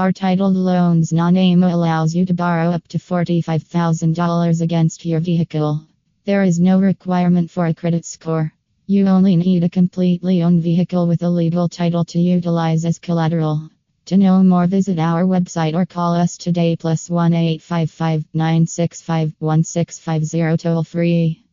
Car titled loans Nanaimo allows you to borrow up to $45,000 against your vehicle. There is no requirement for a credit score. You only need a completely owned vehicle with a legal title to utilize as collateral. To know more, visit our website or call us today plus 1 855 965 1650 toll free.